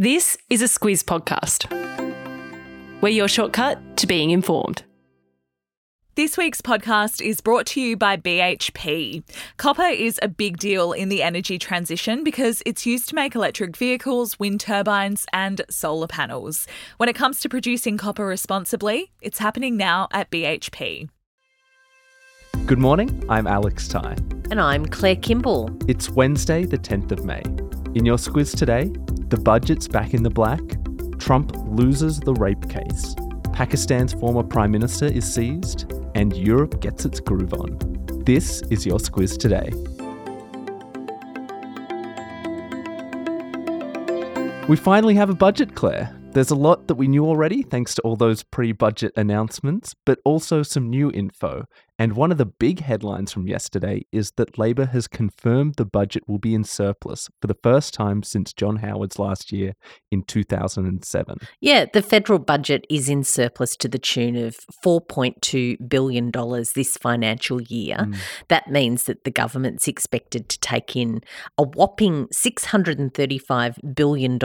This is a Squiz podcast. We're your shortcut to being informed. This week's podcast is brought to you by BHP. Copper is a big deal in the energy transition because it's used to make electric vehicles, wind turbines, and solar panels. When it comes to producing copper responsibly, it's happening now at BHP. Good morning, I'm Alex Ty. And I'm Claire Kimball. It's Wednesday, the 10th of May. In your squiz today, the budget's back in the black, Trump loses the rape case, Pakistan's former prime minister is seized, and Europe gets its groove on. This is your squiz today. We finally have a budget, Claire. There's a lot that we knew already, thanks to all those pre budget announcements, but also some new info. And one of the big headlines from yesterday is that Labor has confirmed the budget will be in surplus for the first time since John Howard's last year in 2007. Yeah, the federal budget is in surplus to the tune of $4.2 billion this financial year. Mm. That means that the government's expected to take in a whopping $635 billion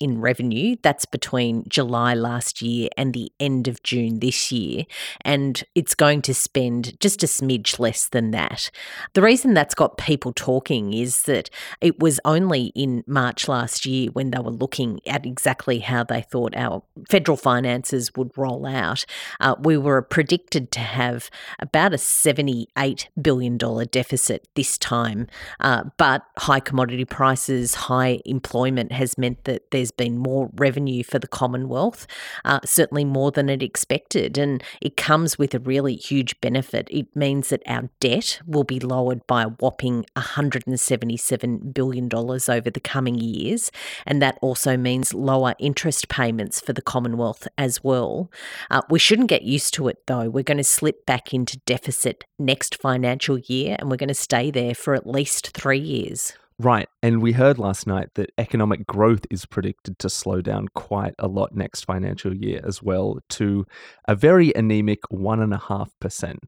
in revenue. That's between July last year and the end of June this year. And it's going to spend just a smidge less than that. The reason that's got people talking is that it was only in March last year when they were looking at exactly how they thought our federal finances would roll out. Uh, we were predicted to have about a $78 billion deficit this time, uh, but high commodity prices, high employment has meant that there's been more revenue for the Commonwealth, uh, certainly more than it expected. And it comes with a really huge benefit it means that our debt will be lowered by a whopping $177 billion over the coming years. And that also means lower interest payments for the Commonwealth as well. Uh, we shouldn't get used to it though. We're going to slip back into deficit next financial year and we're going to stay there for at least three years. Right. And we heard last night that economic growth is predicted to slow down quite a lot next financial year as well, to a very anemic 1.5%.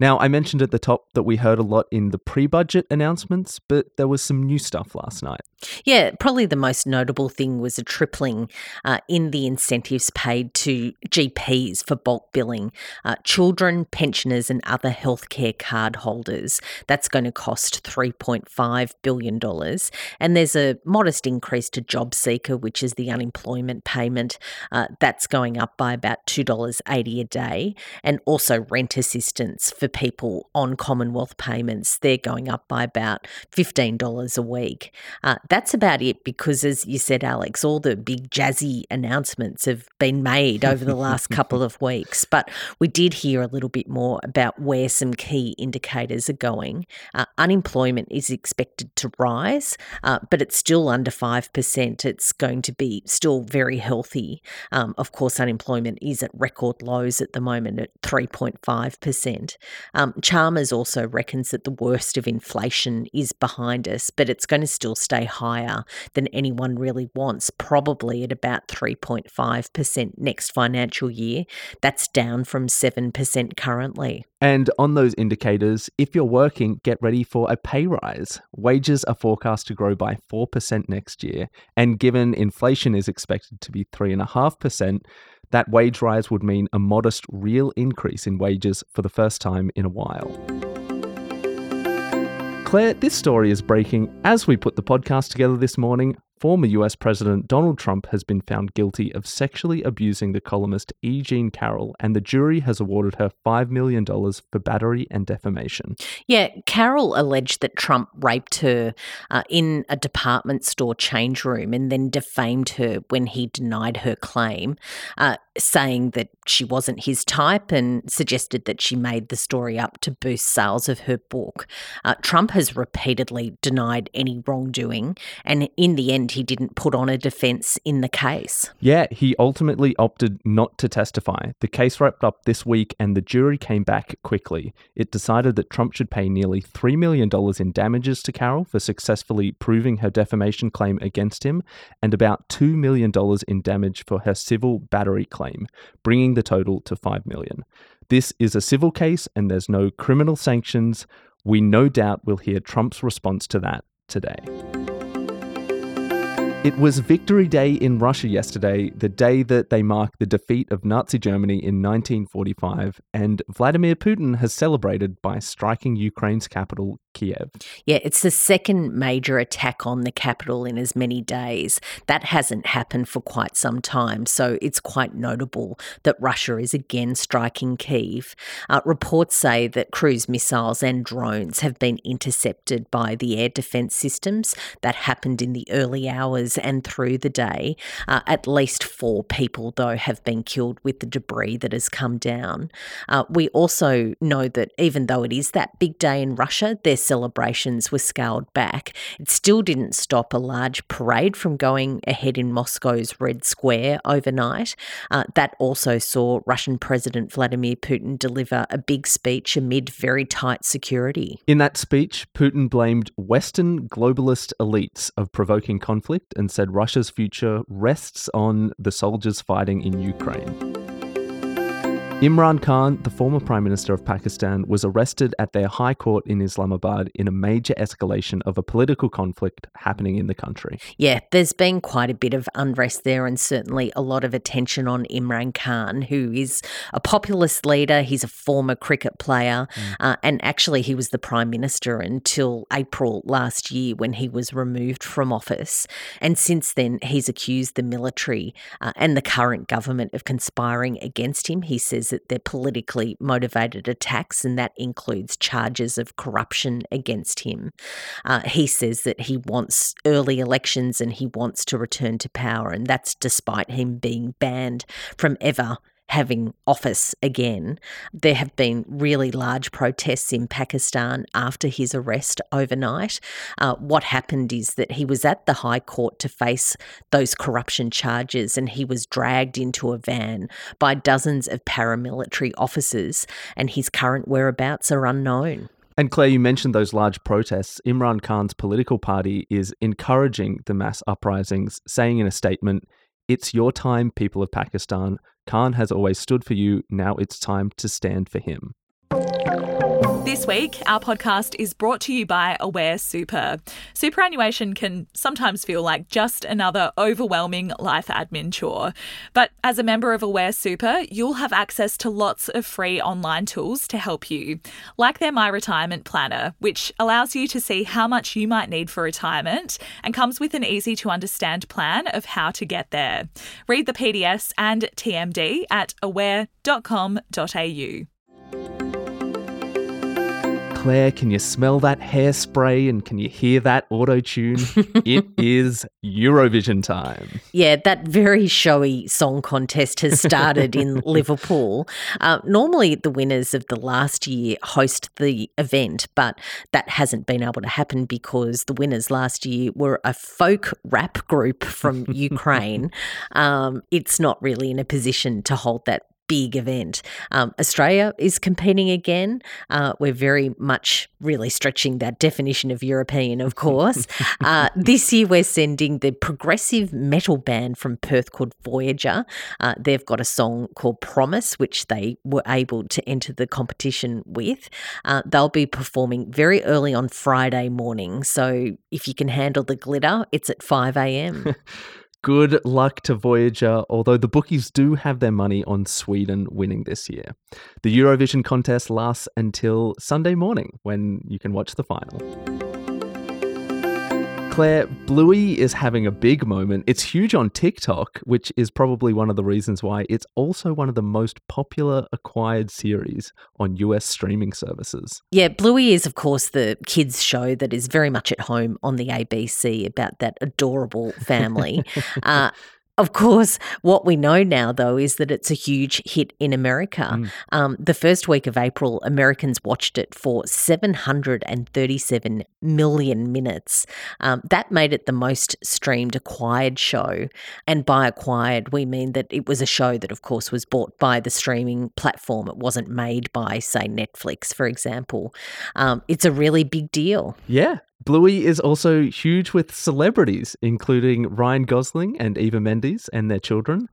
Now, I mentioned at the top that we heard a lot in the pre budget announcements, but there was some new stuff last night. Yeah, probably the most notable thing was a tripling uh, in the incentives paid to GPs for bulk billing, uh, children, pensioners, and other healthcare card holders. That's going to cost $3.5 billion. And there's a modest increase to JobSeeker, which is the unemployment payment. Uh, that's going up by about $2.80 a day. And also rent assistance for people on Commonwealth payments. They're going up by about $15 a week. Uh, that's about it because, as you said, Alex, all the big jazzy announcements have been made over the last couple of weeks. But we did hear a little bit more about where some key indicators are going. Uh, unemployment is expected to rise, uh, but it's still under 5%. It's going to be still very healthy. Um, of course, unemployment is at record lows at the moment at 3.5%. Um, Chalmers also reckons that the worst of inflation is behind us, but it's going to still stay higher than anyone really wants, probably at about 3.5% next financial year. That's down from 7% currently. And on those indicators, if you're working, get ready for a pay rise. Wages are forecast to grow by 4% next year. And given inflation is expected to be 3.5%, that wage rise would mean a modest real increase in wages for the first time in a while. Claire, this story is breaking as we put the podcast together this morning former US President Donald Trump has been found guilty of sexually abusing the columnist E. Jean Carroll, and the jury has awarded her $5 million for battery and defamation. Yeah, Carroll alleged that Trump raped her uh, in a department store change room and then defamed her when he denied her claim, uh, saying that she wasn't his type and suggested that she made the story up to boost sales of her book. Uh, Trump has repeatedly denied any wrongdoing, and in the end, he didn't put on a defence in the case. Yeah, he ultimately opted not to testify. The case wrapped up this week and the jury came back quickly. It decided that Trump should pay nearly $3 million in damages to Carroll for successfully proving her defamation claim against him and about $2 million in damage for her civil battery claim, bringing the total to 5 million. This is a civil case and there's no criminal sanctions. We no doubt will hear Trump's response to that today. It was Victory Day in Russia yesterday, the day that they marked the defeat of Nazi Germany in 1945, and Vladimir Putin has celebrated by striking Ukraine's capital, Kiev. Yeah, it's the second major attack on the capital in as many days. That hasn't happened for quite some time, so it's quite notable that Russia is again striking Kiev. Uh, reports say that cruise missiles and drones have been intercepted by the air defence systems. That happened in the early hours and through the day. Uh, at least four people, though, have been killed with the debris that has come down. Uh, we also know that even though it is that big day in Russia, their celebrations were scaled back. It still didn't stop a large parade from going ahead in Moscow's Red Square overnight. Uh, that also saw Russian President Vladimir Putin deliver a big speech amid very tight security. In that speech, Putin blamed Western globalist elites of provoking conflict and said Russia's future rests on the soldiers fighting in Ukraine. Imran Khan, the former Prime Minister of Pakistan, was arrested at their high court in Islamabad in a major escalation of a political conflict happening in the country. Yeah, there's been quite a bit of unrest there and certainly a lot of attention on Imran Khan, who is a populist leader. He's a former cricket player, mm. uh, and actually, he was the Prime Minister until April last year when he was removed from office. And since then, he's accused the military uh, and the current government of conspiring against him. He says that they're politically motivated attacks, and that includes charges of corruption against him. Uh, he says that he wants early elections and he wants to return to power, and that's despite him being banned from ever having office again. There have been really large protests in Pakistan after his arrest overnight. Uh, what happened is that he was at the High Court to face those corruption charges and he was dragged into a van by dozens of paramilitary officers, and his current whereabouts are unknown. And Claire, you mentioned those large protests. Imran Khan's political party is encouraging the mass uprisings, saying in a statement, It's your time, people of Pakistan. Khan has always stood for you. Now it's time to stand for him. This week, our podcast is brought to you by Aware Super. Superannuation can sometimes feel like just another overwhelming life admin chore. But as a member of Aware Super, you'll have access to lots of free online tools to help you, like their My Retirement Planner, which allows you to see how much you might need for retirement and comes with an easy to understand plan of how to get there. Read the PDS and TMD at aware.com.au. Claire, can you smell that hairspray and can you hear that auto tune? it is Eurovision time. Yeah, that very showy song contest has started in Liverpool. Uh, normally, the winners of the last year host the event, but that hasn't been able to happen because the winners last year were a folk rap group from Ukraine. Um, it's not really in a position to hold that big event. Um, Australia is competing again. Uh, we're very much really stretching that definition of European, of course. uh, this year, we're sending the progressive metal band from Perth called Voyager. Uh, they've got a song called Promise, which they were able to enter the competition with. Uh, they'll be performing very early on Friday morning. So if you can handle the glitter, it's at 5 a.m. Good luck to Voyager, although the bookies do have their money on Sweden winning this year. The Eurovision contest lasts until Sunday morning when you can watch the final. Claire, Bluey is having a big moment. It's huge on TikTok, which is probably one of the reasons why it's also one of the most popular acquired series on US streaming services. Yeah, Bluey is, of course, the kids' show that is very much at home on the ABC about that adorable family. uh, of course, what we know now, though, is that it's a huge hit in America. Mm. Um, the first week of April, Americans watched it for 737 million minutes. Um, that made it the most streamed acquired show. And by acquired, we mean that it was a show that, of course, was bought by the streaming platform. It wasn't made by, say, Netflix, for example. Um, it's a really big deal. Yeah. Bluey is also huge with celebrities, including Ryan Gosling and Eva Mendes and their children,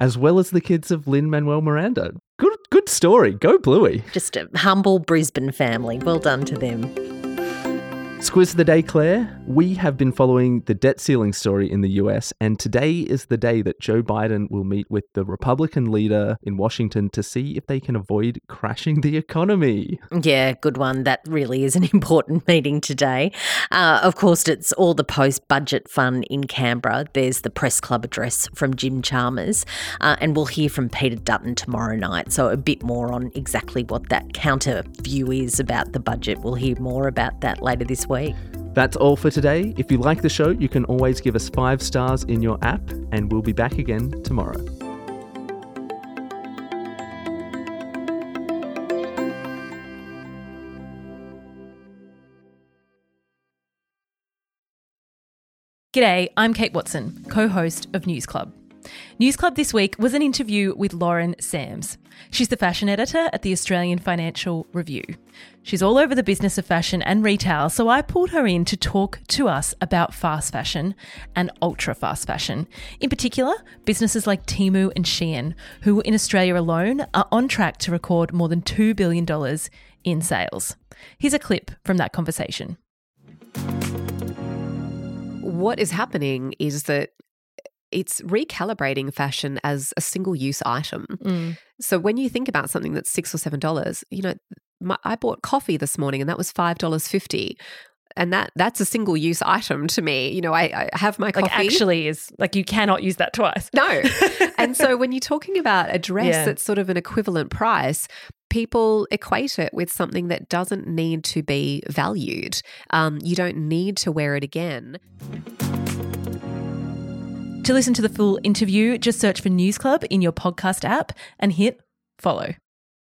as well as the kids of Lin Manuel Miranda. Good, good story. Go Bluey. Just a humble Brisbane family. Well done to them. Squiz of the day, Claire. We have been following the debt ceiling story in the US, and today is the day that Joe Biden will meet with the Republican leader in Washington to see if they can avoid crashing the economy. Yeah, good one. That really is an important meeting today. Uh, of course, it's all the post budget fun in Canberra. There's the press club address from Jim Chalmers, uh, and we'll hear from Peter Dutton tomorrow night. So, a bit more on exactly what that counter view is about the budget. We'll hear more about that later this week week. That's all for today. If you like the show, you can always give us five stars in your app, and we'll be back again tomorrow. G'day, I'm Kate Watson, co host of News Club. News Club this week was an interview with Lauren Sams. She's the fashion editor at the Australian Financial Review. She's all over the business of fashion and retail, so I pulled her in to talk to us about fast fashion and ultra fast fashion. In particular, businesses like Temu and Shein, who in Australia alone are on track to record more than $2 billion in sales. Here's a clip from that conversation what is happening is that it's recalibrating fashion as a single use item. Mm. So when you think about something that's six or seven dollars, you know, my, I bought coffee this morning and that was five dollars fifty. And that that's a single use item to me. You know, I, I have my coffee. Like actually is like you cannot use that twice. No. and so when you're talking about a dress yeah. that's sort of an equivalent price, people equate it with something that doesn't need to be valued. Um, you don't need to wear it again. To listen to the full interview, just search for News Club in your podcast app and hit follow.